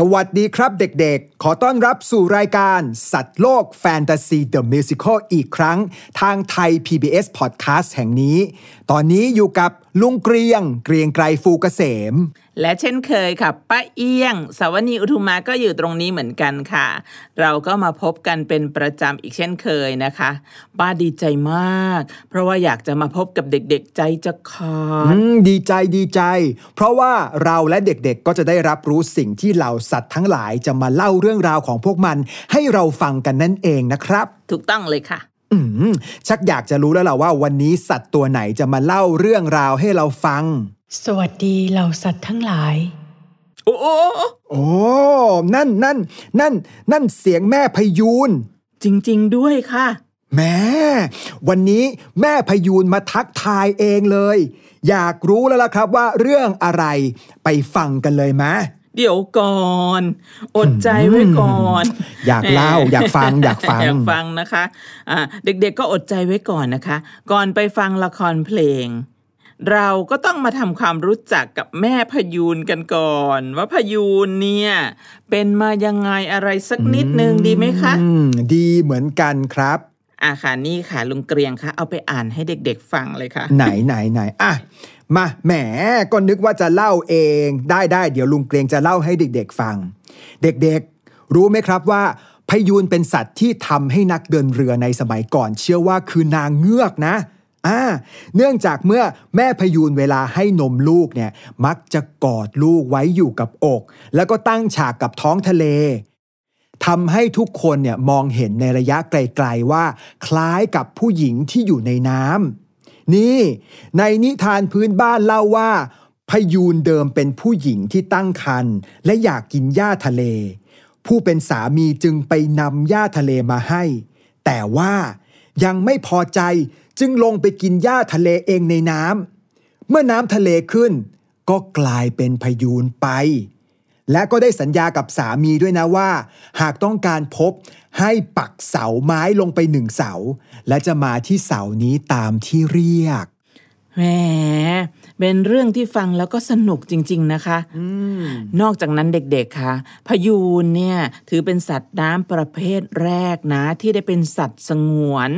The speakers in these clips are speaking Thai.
สวัสดีครับเด็กๆ ขอต้อนรับสู่รายการสัตว์โลกแฟนตาซีเดอะมิวสิคลอีกครั้ง ทางไทย PBS Podcast แห่งนี้ ตอนนี้อยู่กับลุงเกรียง เกรียงไกรฟูเกษม และเช่นเคยค่ะป้าเอี้ยงสาวนีอุทุมาก็อยู่ตรงนี้เหมือนกันค่ะ เราก็มาพบกันเป็นประจำอีกเช่นเคยนะคะ ป้าดีใจมาก เพราะว่าอยากจะมาพบกับเด็กๆใจจะขาดอืมดีใจดีใจ เพราะว่าเราและเด็กๆก็จะได้รับรู้สิ่งที่เหล่าสัตว์ทั้งหลายจะมาเล่าเรื่องราวของพวกมัน ให้เราฟังกันนั่นเองนะครับ ถูกต้องเลยค่ะอืมชักอยากจะรู้แล้วล่ะว่าวันนี้สัตว์ตัวไหนจะมาเล่าเรื่องราวให้เราฟัง สวัสดีเหล่าสัตว์ทั้งหลายโอ้โอ้โอ้โอ้นั่นนั่นนั่น นั่นเสียงแม่พยูน จริง ๆ ด้วยค่ะ แม่ วันนี้แม่พยูนมาทักทายเองเลย อยากรู้แล้วล่ะครับว่าเรื่องอะไรไปฟังกันเลยไหมเดี๋ยวก่อน อดใจไว้ก่อน อยากเล่าแหมอยากฟังอยากฟังอยากฟังนะคะอ่าเด็กๆก็อดใจไว้ก่อนนะคะ ก่อนไปฟังละครเพลง เราก็ต้องมาทำความรู้จักกับแม่พยูนกันก่อน ว่าพยูนเนี่ย เป็นมายังไงอะไรสักนิดนึงดีไหมคะอืมดีเหมือนกันครับอ่าค่ะนี่ค่ะลุงเกรียงคะเอาไปอ่านให้เด็กๆฟังเลยค่ะ ไหนไหนไหนอะมาแหมก็นึกว่าจะเล่าเอง ได้ได้เดี๋ยวลุงเกรียงจะเล่าให้เด็ก ๆ ฟัง เด็กๆ รู้ไหมครับว่าพยูนเป็นสัตว์ที่ทำให้นักเดินเรือในสมัยก่อน เชื่อว่าคือนางเงือกนะ อ่าเนื่องจากเมื่อแม่พยูนเวลาให้นมลูกเนี่ยมักจะกอดลูกไว้อยู่กับอก แล้วก็ตั้งฉากกับท้องทะเลทำให้ทุกคนเนี่ยมองเห็นในระยะไกลๆว่า คล้ายกับผู้หญิงที่อยู่ในน้ำนี่ ในนิทานพื้นบ้านเล่าว่า พยูนเดิมเป็นผู้หญิงที่ตั้งครรภ์และอยากกินหญ้าทะเล ผู้เป็นสามีจึงไปนำหญ้าทะเลมาให้ แต่ว่ายังไม่พอใจ จึงลงไปกินหญ้าทะเลเองในน้ำเมื่อน้ำทะเลขึ้น ก็กลายเป็นพยูนไป และก็ได้สัญญากับสามีด้วยนะว่า หากต้องการพบให้ปักเสาไม้ลงไปหนึ่งเสา และจะมาที่เสานี้ตามที่เรียกแหมเป็นเรื่องที่ฟังแล้วก็สนุกจริง ๆนะคะนอกจากนั้นเด็กๆค่ะพยูนเนี่ยถือเป็นสัตว์น้ำประเภทแรกนะ ที่ได้เป็นสัตว์สงวน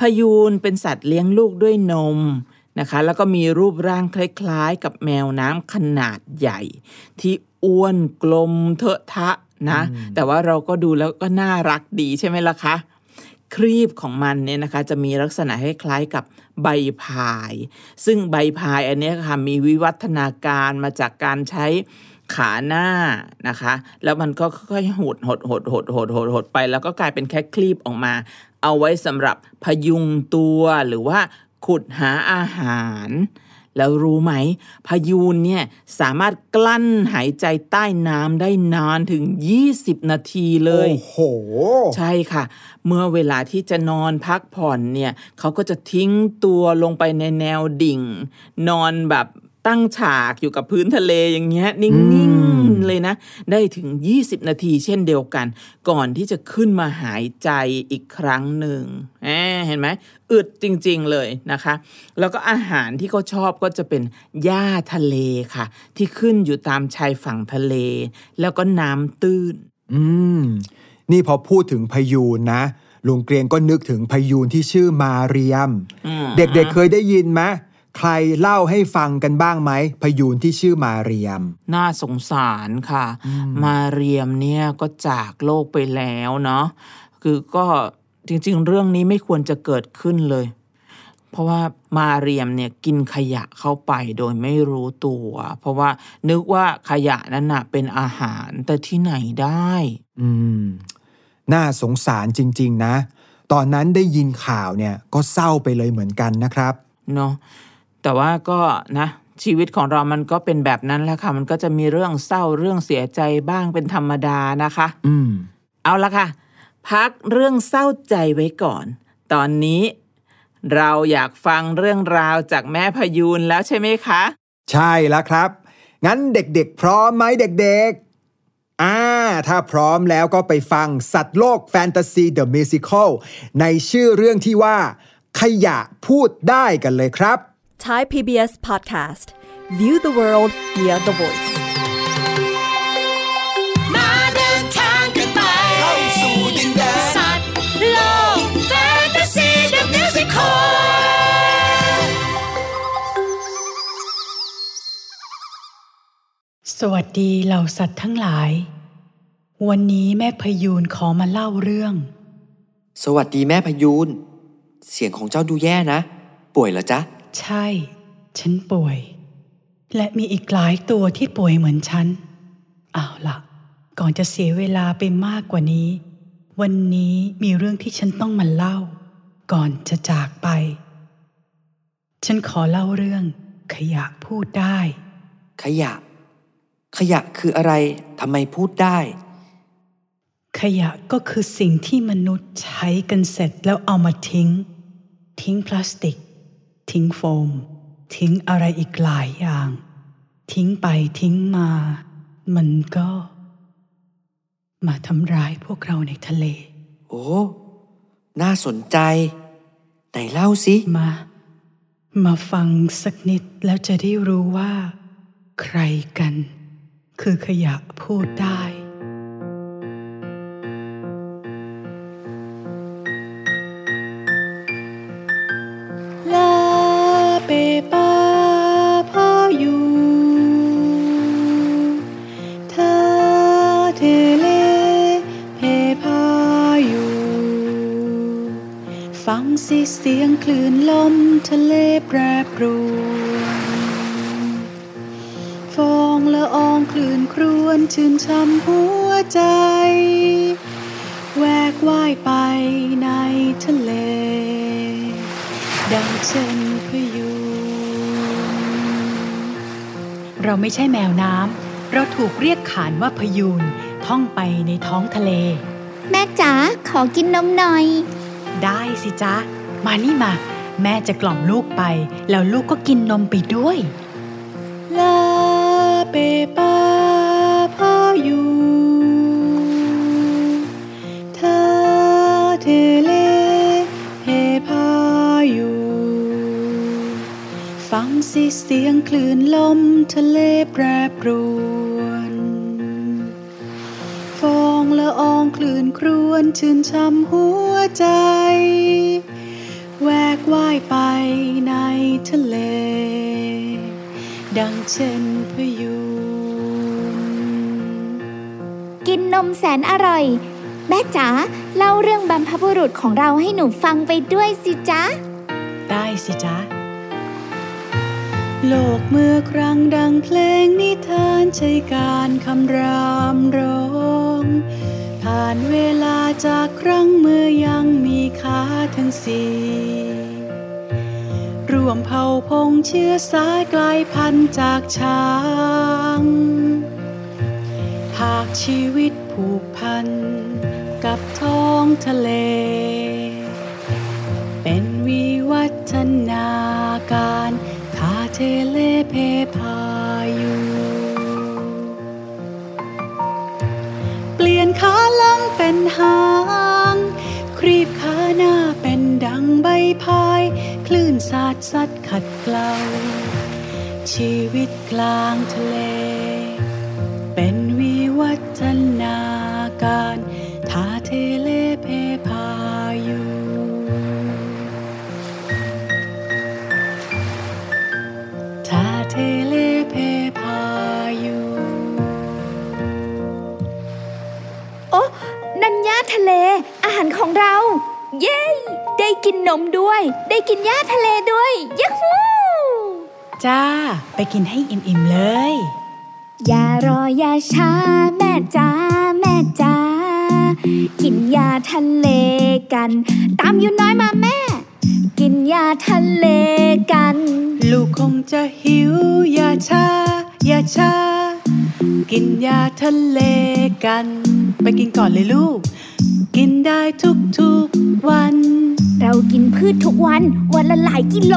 พยูนเป็นสัตว์เลี้ยงลูกด้วยนมนะคะ แล้วก็มีรูปร่างคล้ายๆ กับแมวน้ำขนาดใหญ่ ที่อ้วนกลมเทอะทะนะ แต่ว่าเราก็ดูแล้วก็น่ารักดีใช่ไหมล่ะคะครีบของมันเนี่ยนะคะจะมีลักษณะคล้ายๆกับใบพาย ซึ่งใบพายอันเนี้ยค่ะมีวิวัฒนาการมาจากการใช้ขาหน้านะคะ แล้วมันก็ค่อยๆหดหดหดหดหดหดหดไป แล้วก็กลายเป็นแค่คลีบออกมา เอาไว้สำหรับพยุงตัวหรือว่าขุดหาอาหาร แล้วรู้ไหม พยูนเนี่ยสามารถกลั้นหายใจใต้น้ำได้นานถึง 20 นาทีเลย โอ้โห ใช่ค่ะ เมื่อเวลาที่จะนอนพักผ่อนเนี่ยเขาก็จะทิ้งตัวลงไปในแนวดิ่ง นอนแบบ ตั้งฉากอยู่กับพื้นทะเลอย่างเงี้ยนิ่งๆเลยนะ ได้ถึง 20 นาทีเช่นเดียวกัน ก่อนที่จะขึ้นมาหายใจอีกครั้งหนึ่งแหมเห็นไหมอึดจริงๆเลยนะคะ แล้วก็อาหารที่เขาชอบก็จะเป็นหญ้าทะเลค่ะ ที่ขึ้นอยู่ตามชายฝั่งทะเล แล้วก็น้ำตื้น อืม นี่พอพูดถึงพยูนนะลุงเกรียงก็นึกถึงพยูนที่ชื่อมาเรียมอืมเด็กๆเคยได้ยินไหม ใครเล่าให้ฟังกันบ้างไหมพยูนที่ชื่อมาเรียม น่าสงสารค่ะ มาเรียมเนี่ยก็จากโลกไปแล้วเนาะคือก็จริง ๆ เรื่องนี้ไม่ควรจะเกิดขึ้นเลย เพราะว่ามาเรียมเนี่ยกินขยะเข้าไปโดยไม่รู้ตัว เพราะว่านึกว่าขยะนั้นน่ะเป็นอาหารแต่ที่ไหนได้ อืม น่าสงสารจริง ๆ นะ ตอนนั้นได้ยินข่าวเนี่ยก็เศร้าไปเลยเหมือนกันนะครับ เนาะ แต่ว่าก็นะชีวิตของเรามันก็เป็นแบบนั้นแหละค่ะ มันก็จะมีเรื่องเศร้าเรื่องเสียใจบ้างเป็นธรรมดานะคะ อืม เอาละค่ะ พักเรื่องเศร้าใจไว้ก่อน ตอนนี้ เราอยากฟังเรื่องราวจากแม่พยูนแล้วใช่ไหมคะ ใช่แล้วครับ งั้นเด็กๆ พร้อมไหมเด็กๆ อ่า ถ้าพร้อมแล้วก็ไปฟังสัตว์โลกแฟนตาซีเดอะมิวสิคลในชื่อเรื่องที่ว่า ขยะพูดได้กันเลยครับ Thai PBS Podcast View the world via the voice มาเดินทางกันไปเข้าสู่ดินแดนสัตว์โลกแฟนตาซีเดอะมิวสิคลสวัสดีเหล่าสัตว์ทั้งหลาย วันนี้แม่พยูนขอมาเล่าเรื่อง สวัสดีแม่พยูน เสียงของเจ้าดูแย่นะ ป่วยเหรอจ๊ะ ใช่ ฉันป่วย และมีอีกหลายตัวที่ป่วยเหมือนฉัน เอาล่ะก่อนจะเสียเวลาไปมากกว่านี้ วันนี้มีเรื่องที่ฉันต้องมาเล่า ก่อนจะจากไป ฉันขอเล่าเรื่อง ขยะพูดได้ ขยะ ขยะคืออะไรทำไมพูดได้ ขยะก็คือสิ่งที่มนุษย์ใช้กันเสร็จแล้วเอามาทิ้ง ทิ้งพลาสติก ทิ้งโฟม ทิ้งอะไรอีกหลายอย่าง ทิ้งไปทิ้งมา มันก็ มาทำร้ายพวกเราในทะเล โอ้ น่าสนใจ ไหนเล่าสิ มา มาฟังสักนิดแล้วจะได้รู้ว่า ใครกัน คือขยะพูดได้ คลื่นลมทะเลแปรปรวนฟองละอองคลื่นครวนชื่นช่ำหัวใจ แวกว่ายไปในทะเล ดังเช่นพยูนเราไม่ใช่แมวน้ำ เราถูกเรียกขานว่าพยูนท่องไปในท้องทะเล แม่จ๋าขอกินนมหน่อย ได้สิจ๊ะ มานี่มา แม่จะกล่อมลูกไป แล้วลูกก็กินนมไปด้วยลาเปปาพายูเธอเทเลเพพายูฟังสิเสียงคลื่นลมทะเลแปรปรวนฟองละอองคลื่นครวนชื่นช่ำหัวใจ แวกว่ายไปในทะเล ดังเช่นพยูนกินนมแสนอร่อย แม่จ๋าเล่าเรื่องบรรพบุรุษของเราให้หนูฟังไปด้วยสิจ๊ะ ได้สิจ๊ะ โลกเมื่อครั้งดังเพลงนิทานใช้การคำรามร้อง ผ่านเวลาจากครั้งเมื่อยังมีขาทั้งสี่รวมเผ่าพงเชื้อสายกลายพันธุ์จากช้างหากชีวิตผูกพัน กับท้องทะเล เป็นวิวัฒนาการทาเทเลเพ พาย คลื่นสาดซัดขัดเกลาชีวิตกลางทะเล เป็นวิวัฒนาการทาเทเลเพพายูทาเทเลเพพายูโอ้นันยาทะเล อาหารของเรา กินนมด้วย ได้กินหญ้าทะเลด้วยยัฮูจ้า ไปกินให้อิ่มๆเลย อย่ารออย่าช้าแม่จ๋าแม่จ๋ากินหญ้าทะเลกัน ตามอยู่น้อยมาแม่ กินหญ้าทะเลกัน ลูกคงจะหิวอย่าช้าอย่าช้ากินยาทะเลกัน ไปกินก่อนเลยลูก กินได้ทุกๆวัน เรากินพืชทุกวันวันละหลายกิโล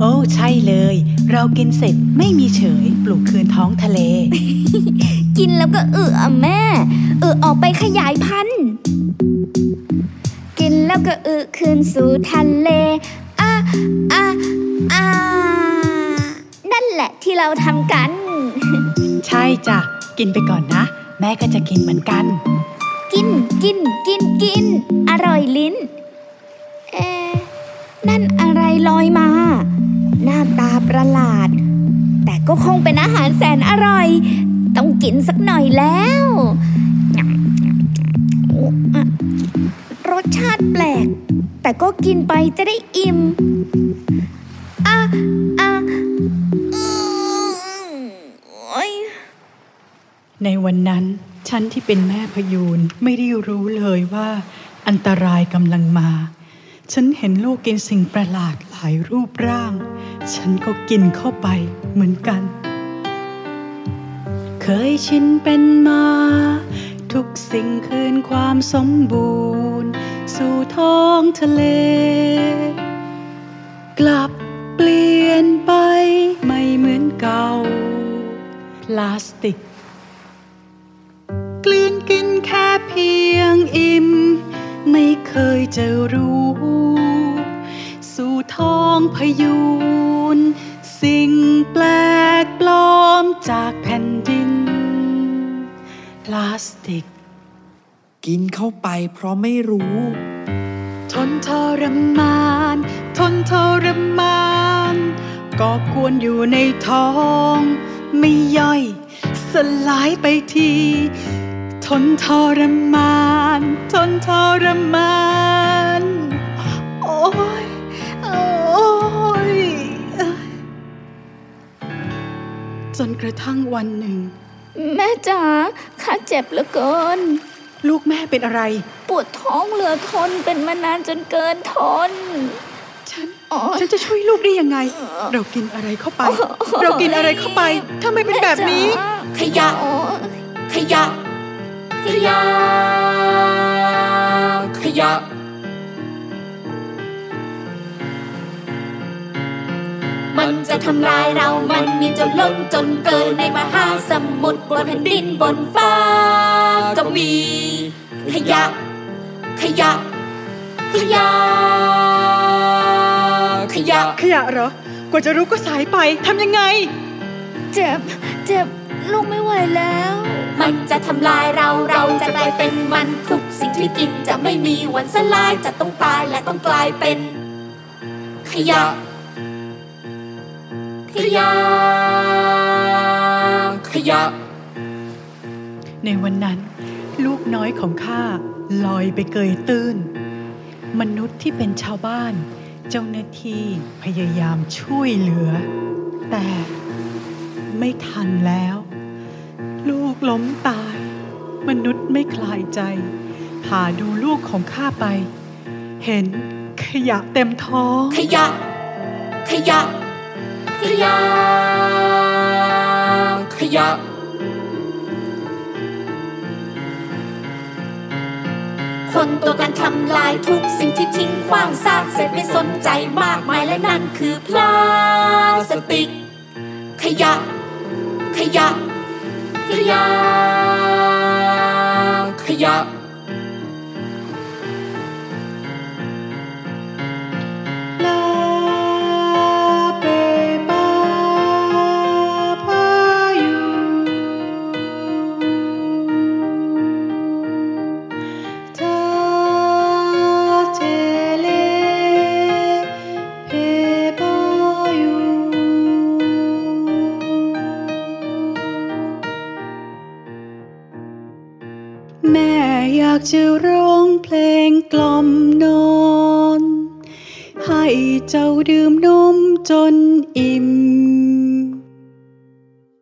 โอ้ใช่เลย เรากินเสร็จไม่มีเฉย ปลูกคืนท้องทะเล กินแล้วก็เอออะแม่ เออออกไปขยายพันธุ์ กินแล้วก็เออคืนสู่ทะเลอะอะอะนั่นแหละที่เราทำกัน ใช่จ้ะ กินไปก่อนนะ แม่ก็จะกินเหมือนกัน กินกินกินกิน อร่อยลิ้นเอ๊ะ นั่นอะไรลอยมา หน้าตาประหลาด แต่ก็คงเป็นอาหารแสนอร่อย ต้องกินสักหน่อยแล้ว รสชาติแปลก แต่ก็กินไปจะได้อิ่มอะอะอืมโอ๊ยในวันนั้น ฉันที่เป็นแม่พยูนไม่ได้รู้เลยว่า อันตรายกำลังมา ฉันเห็นลูกกินสิ่งประหลาดหลายรูปร่าง ฉันก็กินเข้าไปเหมือนกัน เคยชินเป็นมา ทุกสิ่งคืนความสมบูรณ์ สู่ท้องทะเล กลับเปลี่ยนไปไม่เหมือนเก่า พลาสติก กลืนกินแค่เพียงอิ่ม ไม่เคยจะรู้ สู่ท้องพยูน สิ่งแปลกปลอมจากแผ่นดิน พลาสติก กินเข้าไปเพราะไม่รู้ ทนทรมาน ทนทรมาน ก็กวนอยู่ในท้อง ไม่ย่อย สลายไปที นทรมาน ทนทรมาน โอ้ยโอ้ยเอ้ยจนกระทั่งวันหนึ่ง แม่จ๋าข้าเจ็บเหลือเกิน ลูกแม่เป็นอะไร ปวดท้องเหลือทนเป็นมานานจนเกินทน ฉันโอ๊ยฉันจะช่วยลูกได้ยังไง เรากินอะไรเข้าไป เรากินอะไรเข้าไปทำไมเป็นแบบนี้ ขยะโอ๊ยขยะ ขยะ ขยะ มันจะทำลายเรา มันมีจนล้นจนเกินในมหาสมุทรบนแผ่นดินบนฟ้า ก็มี ขยะ ขยะ ขยะ ขยะ ขยะเหรอ กว่าจะรู้ก็สายไป ทำยังไง เจ็บ เจ็บ ลูกไม่ไหวแล้ว มันจะทำลายเราเราจะกลายเป็นมันทุกสิ่งที่กินจะไม่มีวันสลายจะต้องตายและต้องกลายเป็น ขยะ ขยะ ขยะ ในวันนั้น ลูกน้อยของข้าลอยไปเกยตื้น มนุษย์ที่เป็นชาวบ้าน เจ้าหน้าที่พยายามช่วยเหลือ แต่ไม่ทันแล้ว ลูกล้มตาย มนุษย์ไม่คลายใจพาดูลูกของข้าไป เห็นขยะเต็มท้อง ขยะ ขยะ ขยะ ขยะ คนตัวกันทำลายทุกสิ่งที่ทิ้งขว้างซากเสร็จไม่สนใจมากมายและนั่นคือพลาสติก ขยะ ขยะ ขยะขยะ อยากจะร้องเพลงกล่อมนอน ให้เจ้าดื่มนมจนอิ่ม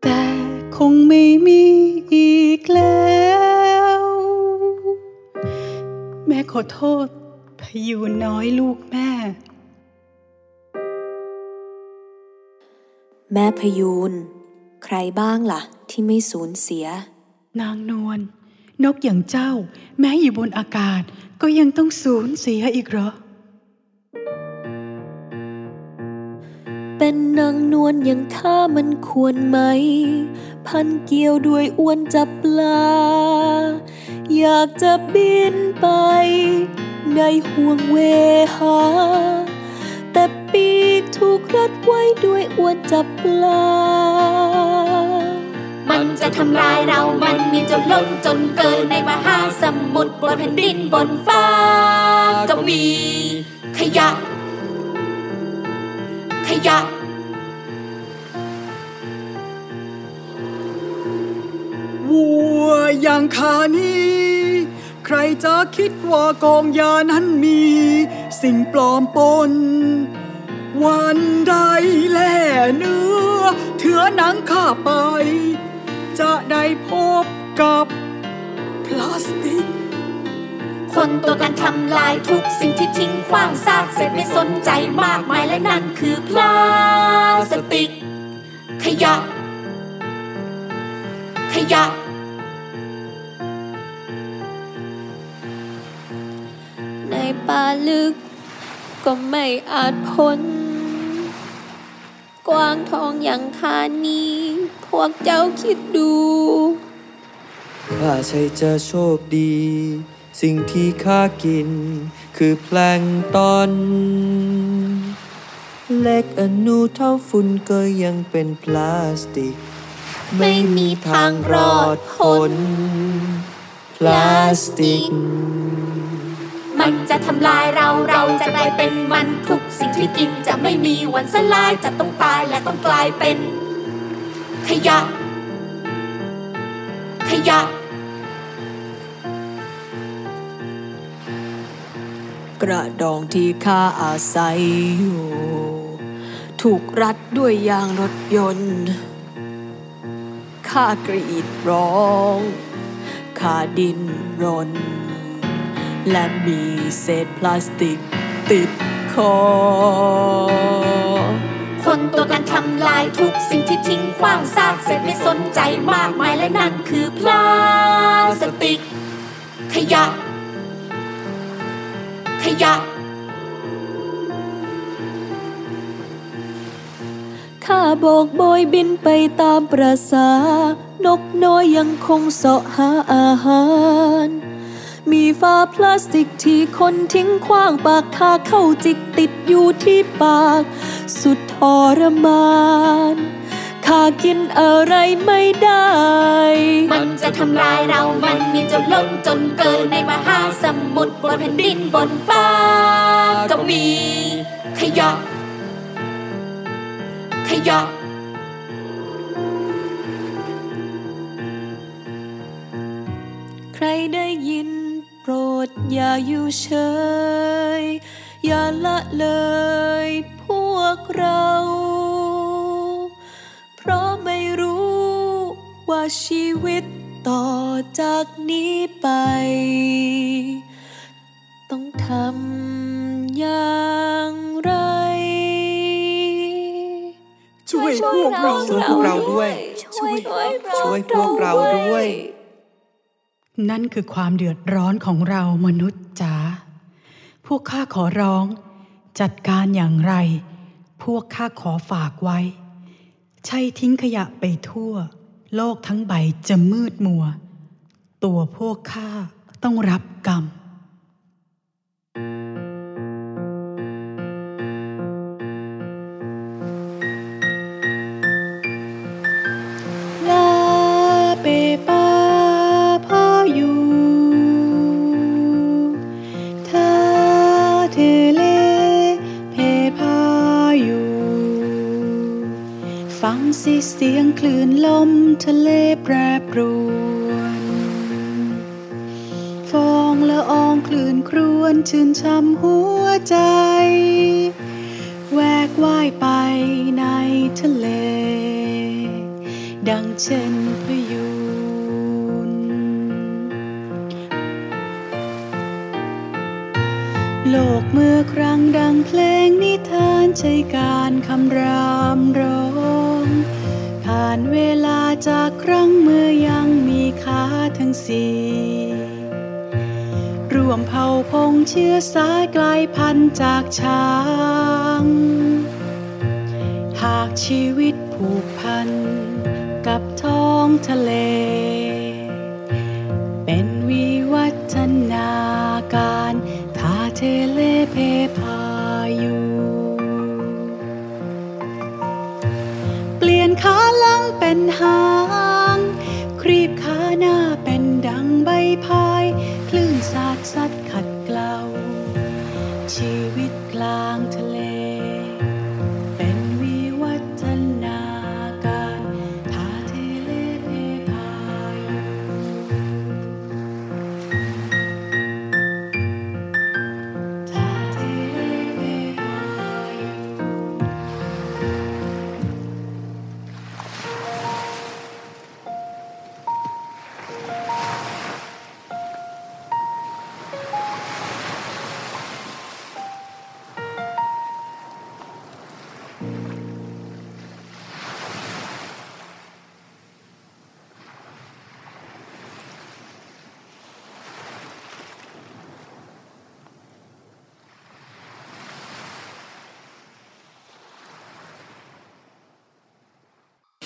แต่คงไม่มีอีกแล้ว แม่ขอโทษพยูนน้อยลูกแม่ แม่พยูน ใครบ้างล่ะ ที่ไม่สูญเสีย นางนวล นกอย่างเจ้า แม้อยู่บนอากาศก็ยังต้องสูญเสียอีกเหรอ เป็นนางนวลอย่างข้ามันควรไหม พันเกี่ยวด้วยอ้วนจับปลา อยากจะบินไป ในห่วงเวหา แต่ปีกถูกรัดไว้ด้วยอ้วนจับปลา มันจะทำลายเรา มันมีจนล้นจนเกินในมหาสมุทรบนแผ่นดินบนฟ้า ก็มีขยะ ขยะวัวอย่างขานี้ ใครจะคิดว่ากองยานั้นมี สิ่งปลอมปน วันใดแล่เนื้อเถือหนังข้าไป จะได้พบกับพลาสติก คนตัวกันทำลายทุกสิ่งที่ทิ้งขว้างซากเสร็จไม่สนใจมากมายและนั่นคือพลาสติก ขยะ ขยะ ในป่าลึกก็ไม่อาจพ้น กวางทองอย่างคานี้ พวกเจ้าคิดดู ข้าใช่จะโชคดี สิ่งที่ข้ากิน คือแพลงก์ตอนเล็กอนุเท่าฝุ่นก็ยังเป็นพลาสติก ไม่มีทางรอดพ้นพลาสติก มันจะทำลายเราเราจะกลายเป็นมันทุกสิ่งที่กินจะไม่มีวันสลายจะต้องตายและต้องกลายเป็น ขยะ ขยะ กระดองที่ข้าอาศัยอยู่ ถูกรัดด้วยยางรถยนต์ข้ากรีดร้องข้าดินรน และมีเศษพลาสติกติดคอ คนตัวกันทำลายทุกสิ่งที่ทิ้งขว้างซากเสร็จไม่สนใจมากมายและนั่นคือพลาสติก ขยะ ขยะข้าโบกโบยบินไปตามประสา นกน้อยยังคงเสาะหาอาหาร มีฝาพลาสติกที่คนทิ้งขว้างปากข้าเข้าจิกติดอยู่ที่ปาก สุดทรมานข้ากินอะไรไม่ได้ มันจะทำลายเรา มันมีจนล้นจนเกินในมหาสมุทรบนแผ่นดินบนฟ้า ก็มีขยะ ขยะใครได้ยินโป รดอย่าอยู่เฉย อย่าละเลยพวกเรา เพราะไม่รู้ว่าชีวิตต่อจากนี้ไป ต้องทำอย่างไร ช่วยพวกเราช่วยพวกเราด้วยช่วย ช่วยพวกเราด้วย นั่นคือความเดือดร้อนของเรามนุษย์จ๋า พวกข้าขอร้อง จัดการอย่างไร พวกข้าขอฝากไว้ ใช่ทิ้งขยะไปทั่ว โลกทั้งใบจะมืดมัว ตัวพวกข้าต้องรับกรรม สิเสียงคลื่นลมทะเลแปรปรวนฟองละอองคลื่นครวนชื่นช่ำหัวใจ แวกว่ายไปในทะเล ดังเช่นพยูนโลกเมื่อครั้งดังเพลงนิทานใช้การคำรามร้องานเวลาจากครั้งเมื่อยังมีขาทั้งสี่รวมเผ่าพงเชื้อสายกลายพันธุ์จากช้าง หากชีวิตผูกพันกับท้องทะเล เป็นหา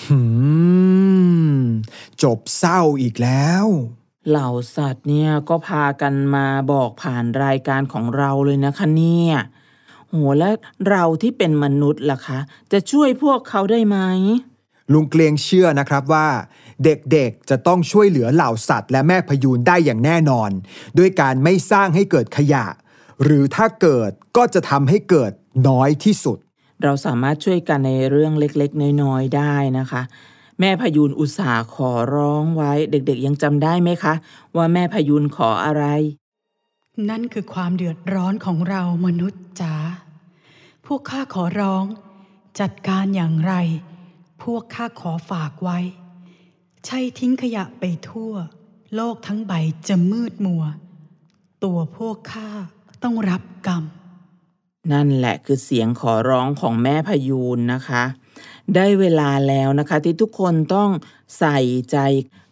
หืม จบเศร้าอีกแล้ว เหล่าสัตว์เนี่ยก็พากันมาบอกผ่านรายการของเราเลยนะคะเนี่ยโหและเราที่เป็นมนุษย์ล่ะคะ จะช่วยพวกเขาได้ไหมลุงเกลียงเชื่อนะครับว่า เด็กๆจะต้องช่วยเหลือเหล่าสัตว์ และแม่พยูนได้อย่างแน่นอน ด้วยการไม่สร้างให้เกิดขยะ หรือถ้าเกิดก็จะทำให้เกิดน้อยที่สุด เราสามารถช่วยกันในเรื่องเล็กๆ น้อยๆ ได้นะคะ แม่พยูนอุตส่าห์ขอร้องไว้ เด็กๆ ยังจำได้ไหมคะ ว่าแม่พยูนขออะไร นั่นคือความเดือดร้อนของเรามนุษย์จ๋าพวกข้าขอร้อง จัดการอย่างไร พวกข้าขอฝากไว้ ใช่ทิ้งขยะไปทั่ว โลกทั้งใบจะมืดมัว ตัวพวกข้าต้องรับกรรม นั่นแหละคือเสียงขอร้องของแม่พยูนนะคะ ได้เวลาแล้วนะคะที่ทุกคนต้องใส่ใจ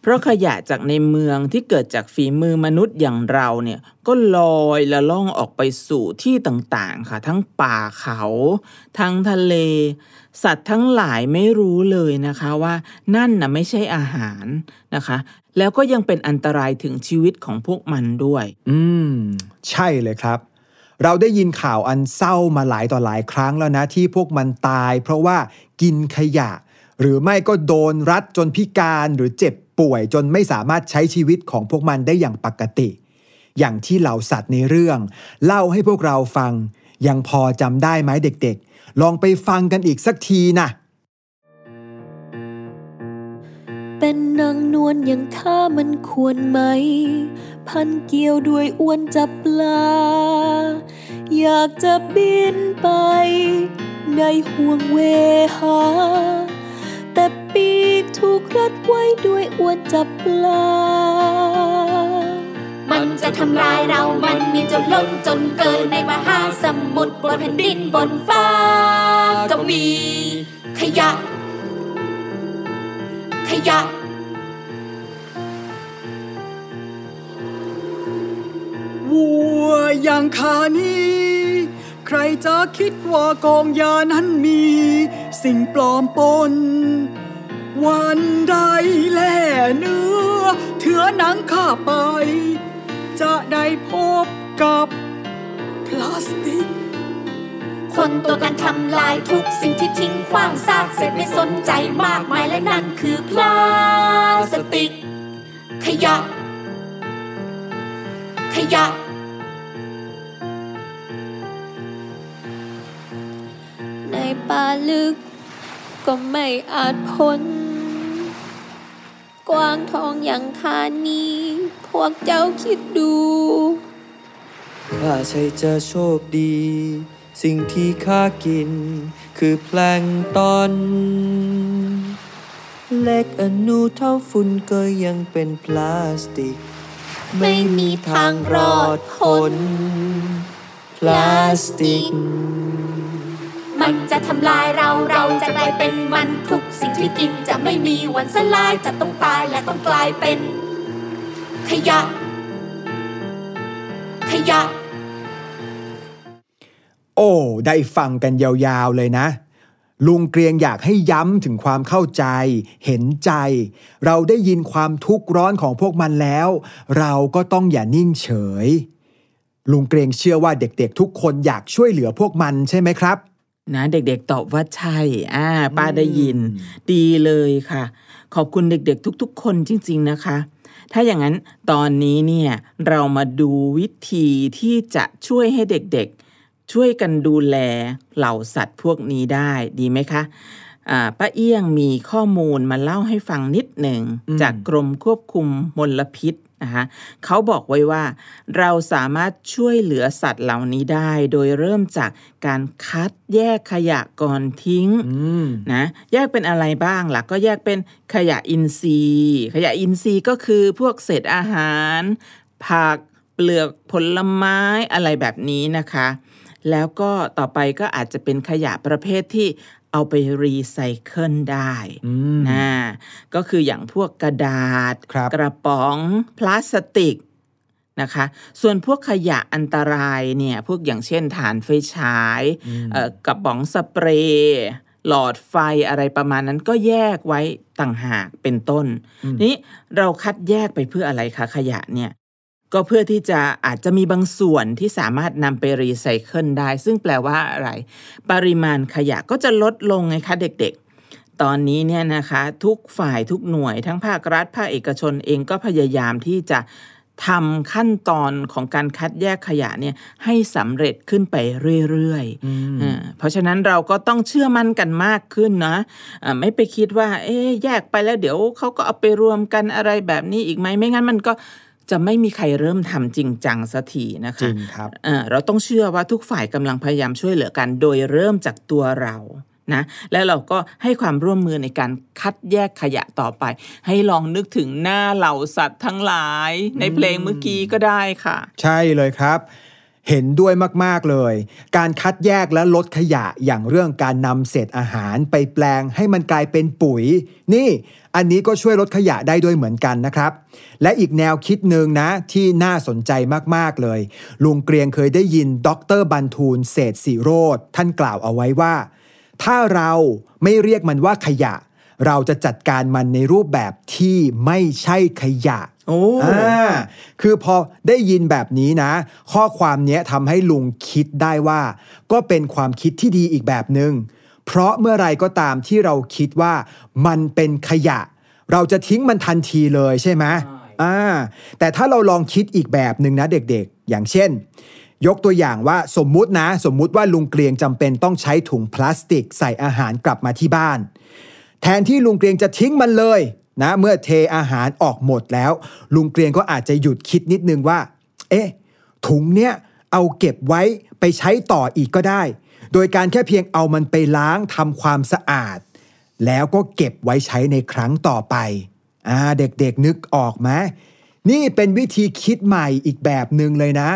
เพราะขยะจากในเมืองที่เกิดจากฝีมือมนุษย์อย่างเราเนี่ยก็ลอยละล่องออกไปสู่ที่ต่างๆค่ะ ทั้งป่าเขา ทั้งทะเล สัตว์ทั้งหลายไม่รู้เลยนะคะว่านั่นน่ะไม่ใช่อาหารนะคะ แล้วก็ยังเป็นอันตรายถึงชีวิตของพวกมันด้วย อืม ใช่เลยครับ เราได้ยินข่าวอันเศร้ามาหลายต่อหลายครั้งแล้วนะที่พวกมันตาย เพราะว่ากินขยะ หรือไม่ก็โดนรัดจนพิการหรือเจ็บป่วยจนไม่สามารถใช้ชีวิตของพวกมันได้อย่างปกติ อย่างที่เหล่าสัตว์ในเรื่อง เล่าให้พวกเราฟัง ยังพอจำได้ไหมเด็กๆ ลองไปฟังกันอีกสักทีนะ เป็นนางนวลอย่างข้ามันควรไหม พันเกี่ยวด้วยอ้วนจับปลา อยากจะบินไป ในห่วงเวหา แต่ปีกถูกรัดไว้ด้วยอ้วนจับปลา มันจะทำลายเรา มันมีจนล้นจนเกินในมหาสมุทรบนแผ่นดินบนฟ้า ก็มีขยะ ยะ วัวอย่างขานี้ ใครจะคิดว่ากองยานั้นมี สิ่งปลอมปน วันใดแล่เนื้อเถือหนังข้าไป จะได้พบกับพลาสติกคนตัวกันทำลายทุกสิ่งที่ทิ้งขว้างซากเสร็จไม่สนใจมากมายและนั่น คือพลาสติก ขยะ ขยะ ในป่าลึก ก็ไม่อาจพ้น กวางทองอย่างคานี้ พวกเจ้าคิดดูข้าใช่จะโชคดี สิ่งที่ข้ากิน คือแพลงตอน เล็กอนุเท่าฝุ่นก็ยังเป็นพลาสติก ไม่มีทางรอดพ้นพลาสติก มันจะทำลายเราเราจะกลายเป็นมันทุกสิ่งที่กินจะไม่มีวันสลายจะต้องตายและต้องกลายเป็น ขยะ ขยะ โอ้ ได้ฟังกันยาวๆเลยนะ ลุงเกรียงอยากให้ย้ำถึงความเข้าใจ เห็นใจ เราได้ยินความทุกข์ร้อนของพวกมันแล้ว เราก็ต้องอย่านิ่งเฉย ลุงเกรียงเชื่อว่าเด็กๆทุกคนอยากช่วยเหลือพวกมันใช่ไหมครับ นะเด็กๆตอบว่าใช่อ่าป้าได้ยิน ดีเลยค่ะ ขอบคุณเด็กๆ ทุก ๆ คนจริง ๆนะคะ ถ้าอย่างนั้นตอนนี้เนี่ยเรามาดูวิธีที่จะช่วยให้เด็กๆ ช่วยกันดูแลเหล่าสัตว์พวกนี้ได้ดีไหมคะอ่าป้าเอี้ยงมีข้อมูลมาเล่าให้ฟังนิดหนึ่ง จากกรมควบคุมมลพิษนะคะเขาบอกไว้ว่า เราสามารถช่วยเหลือสัตว์เหล่านี้ได้ โดยเริ่มจากการคัดแยกขยะก่อนทิ้งนะแยกเป็นอะไรบ้างล่ะก็แยกเป็นขยะอินทรีย์ ขยะอินทรีย์ก็คือพวกเศษอาหาร ผัก เปลือกผลไม้อะไรแบบนี้นะคะ แล้วก็ต่อไปก็อาจจะเป็นขยะประเภทที่เอาไปรีไซเคิลได้นะก็คืออย่างพวกกระดาษครับกระป๋องพลาสติกนะคะ ส่วนพวกขยะอันตรายเนี่ยพวกอย่างเช่นฐานไฟฉายเอ่อกระป๋องสเปรย์หลอดไฟอะไรประมาณนั้นก็แยกไว้ต่างหากเป็นต้น นี้เราคัดแยกไปเพื่ออะไรคะขยะเนี่ย ก็เพื่อที่จะอาจจะมีบางส่วนที่สามารถนำไปรีไซเคิลได้ ซึ่งแปลว่าอะไร ปริมาณขยะก็จะลดลงไงคะเด็กๆ ตอนนี้เนี่ยนะคะทุกฝ่ายทุกหน่วยทั้งภาครัฐ ภาคเอกชนเองก็พยายามที่จะทำขั้นตอนของการคัดแยกขยะเนี่ยให้สำเร็จขึ้นไปเรื่อยๆอ่าเพราะฉะนั้นเราก็ต้องเชื่อมั่นกันมากขึ้นนะอ่าไม่ไปคิดว่า เอ๊ะแยกไปแล้วเดี๋ยวเขาก็เอาไปรวมกันอะไรแบบนี้อีกไหมไม่งั้นมันก็ จะไม่มีใครเริ่มทำจริงจังสักทีนะคะจริงครับเอ่อเราต้องเชื่อว่าทุกฝ่ายกำลังพยายามช่วยเหลือกัน โดยเริ่มจากตัวเรานะแล้วเราก็ให้ความร่วมมือในการคัดแยกขยะต่อไป ให้ลองนึกถึงหน้าเหล่าสัตว์ทั้งหลาย ในเพลงเมื่อกี้ก็ได้ค่ะ ใช่เลยครับ เห็นด้วยมาก ๆ เลย การคัดแยกและลดขยะอย่างเรื่องการนำเศษอาหารไปแปลงให้มันกลายเป็นปุ๋ย นี่ อันนี้ก็ช่วยลดขยะได้ด้วยเหมือนกันนะครับ และอีกแนวคิดหนึ่งนะที่น่าสนใจมากๆเลย ลุงเกรียงเคยได้ยินดรบันทูลเศษสีโรธท่านกล่าวเอาไว้ว่า ถ้าเราไม่เรียกมันว่าขยะ เราจะจัดการมันในรูปแบบที่ไม่ใช่ขยะโอ้อ่าคือพอได้ยินแบบนี้นะ ข้อความเนี้ยทำให้ลุงคิดได้ว่า ก็เป็นความคิดที่ดีอีกแบบหนึง่ง เพราะเมื่อไรก็ตามที่เราคิดว่ามันเป็นขยะ เราจะทิ้งมันทันทีเลยใช่ไหมอ่าแต่ถ้าเราลองคิดอีกแบบหนึ่งนะเด็กๆ อย่างเช่น ยกตัวอย่างว่าสมมุตินะ สมมุติว่าลุงเกรียงจำเป็นต้องใช้ถุงพลาสติกใส่อาหารกลับมาที่บ้าน แทนที่ลุงเกรียงจะทิ้งมันเลยนะเมื่อเทอาหารออกหมดแล้ว ลุงเกรียงก็อาจจะหยุดคิดนิดนึงว่า เอ๊ะ ถุงเนี้ยเอาเก็บไว้ไปใช้ต่ออีกก็ได้ โดยการแค่เพียงเอามันไปล้างทำความสะอาด แล้วก็เก็บไว้ใช้ในครั้งต่อไปอ่าเด็กๆนึกออกไหมนี่เป็นวิธีคิดใหม่อีกแบบหนึ่งเลยนะ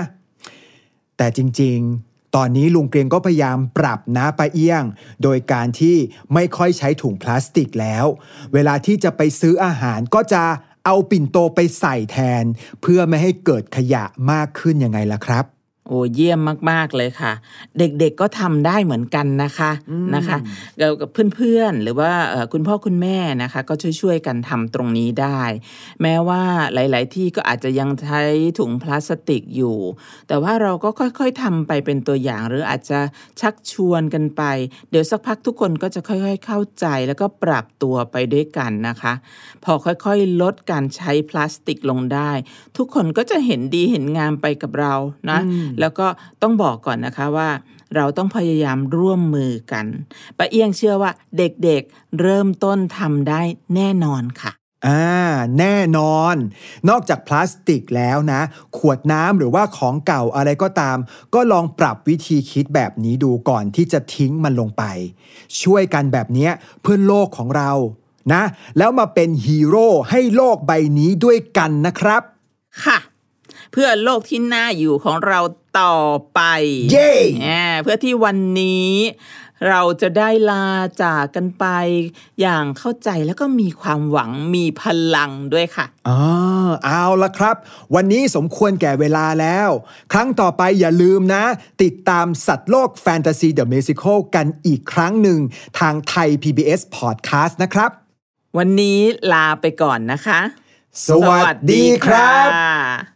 แต่จริงๆ ตอนนี้ลุงเกรียงก็พยายามปรับนะป้าเอี้ยง โดยการที่ไม่ค่อยใช้ถุงพลาสติกแล้ว เวลาที่จะไปซื้ออาหารก็จะเอาปิ่นโตไปใส่แทน เพื่อไม่ให้เกิดขยะมากขึ้นยังไงล่ะครับ โอ้เยี่ยมมาก ๆ เลยค่ะ เด็กๆก็ทำได้เหมือนกันนะคะนะคะเรากับเพื่อนๆ หรือว่าเอ่อคุณพ่อคุณแม่นะคะ ก็ช่วยๆกันทำตรงนี้ได้ แม้ว่าหลาย ๆ ที่ก็อาจจะยังใช้ถุงพลาสติกอยู่ แต่ว่าเราก็ค่อยๆทำไปเป็นตัวอย่าง หรืออาจจะชักชวนกันไป เดี๋ยวสักพักทุกคนก็จะค่อย ๆ เข้าใจแล้วก็ปรับตัวไปด้วยกันนะคะ พอค่อยๆ ลดการใช้พลาสติกลงได้ ทุกคนก็จะเห็นดีเห็นงามไปกับเรานะแล้วก็ต้องบอกก่อนนะคะว่าเราต้องพยายามร่วมมือกันป้าเอี้ยงเชื่อว่าเด็กๆเริ่มต้นทำได้แน่นอนค่ะอ่าแน่นอน นอกจากพลาสติกแล้วนะ ขวดน้ำหรือว่าของเก่าอะไรก็ตาม ก็ลองปรับวิธีคิดแบบนี้ดูก่อนที่จะทิ้งมันลงไป ช่วยกันแบบเนี้ยเพื่อโลกของเรานะ แล้วมาเป็นฮีโร่ให้โลกใบนี้ด้วยกันนะครับ ค่ะเพื่อโลกที่น่าอยู่ของเราต่อไป เย้อ่าเพื่อที่วันนี้ เราจะได้ลาจากกันไป อย่างเข้าใจแล้วก็มีความหวังมีพลังด้วยค่ะอ๋อเอาละครับ วันนี้สมควรแก่เวลาแล้ว ครั้งต่อไปอย่าลืมนะ ติดตามสัตว์โลกแฟนตาซีเดอะเมซิคลกันอีกครั้งหนึ่ง ทางไทย PBS Podcast นะครับ วันนี้ลาไปก่อนนะคะ สวัสดีครับค่ะ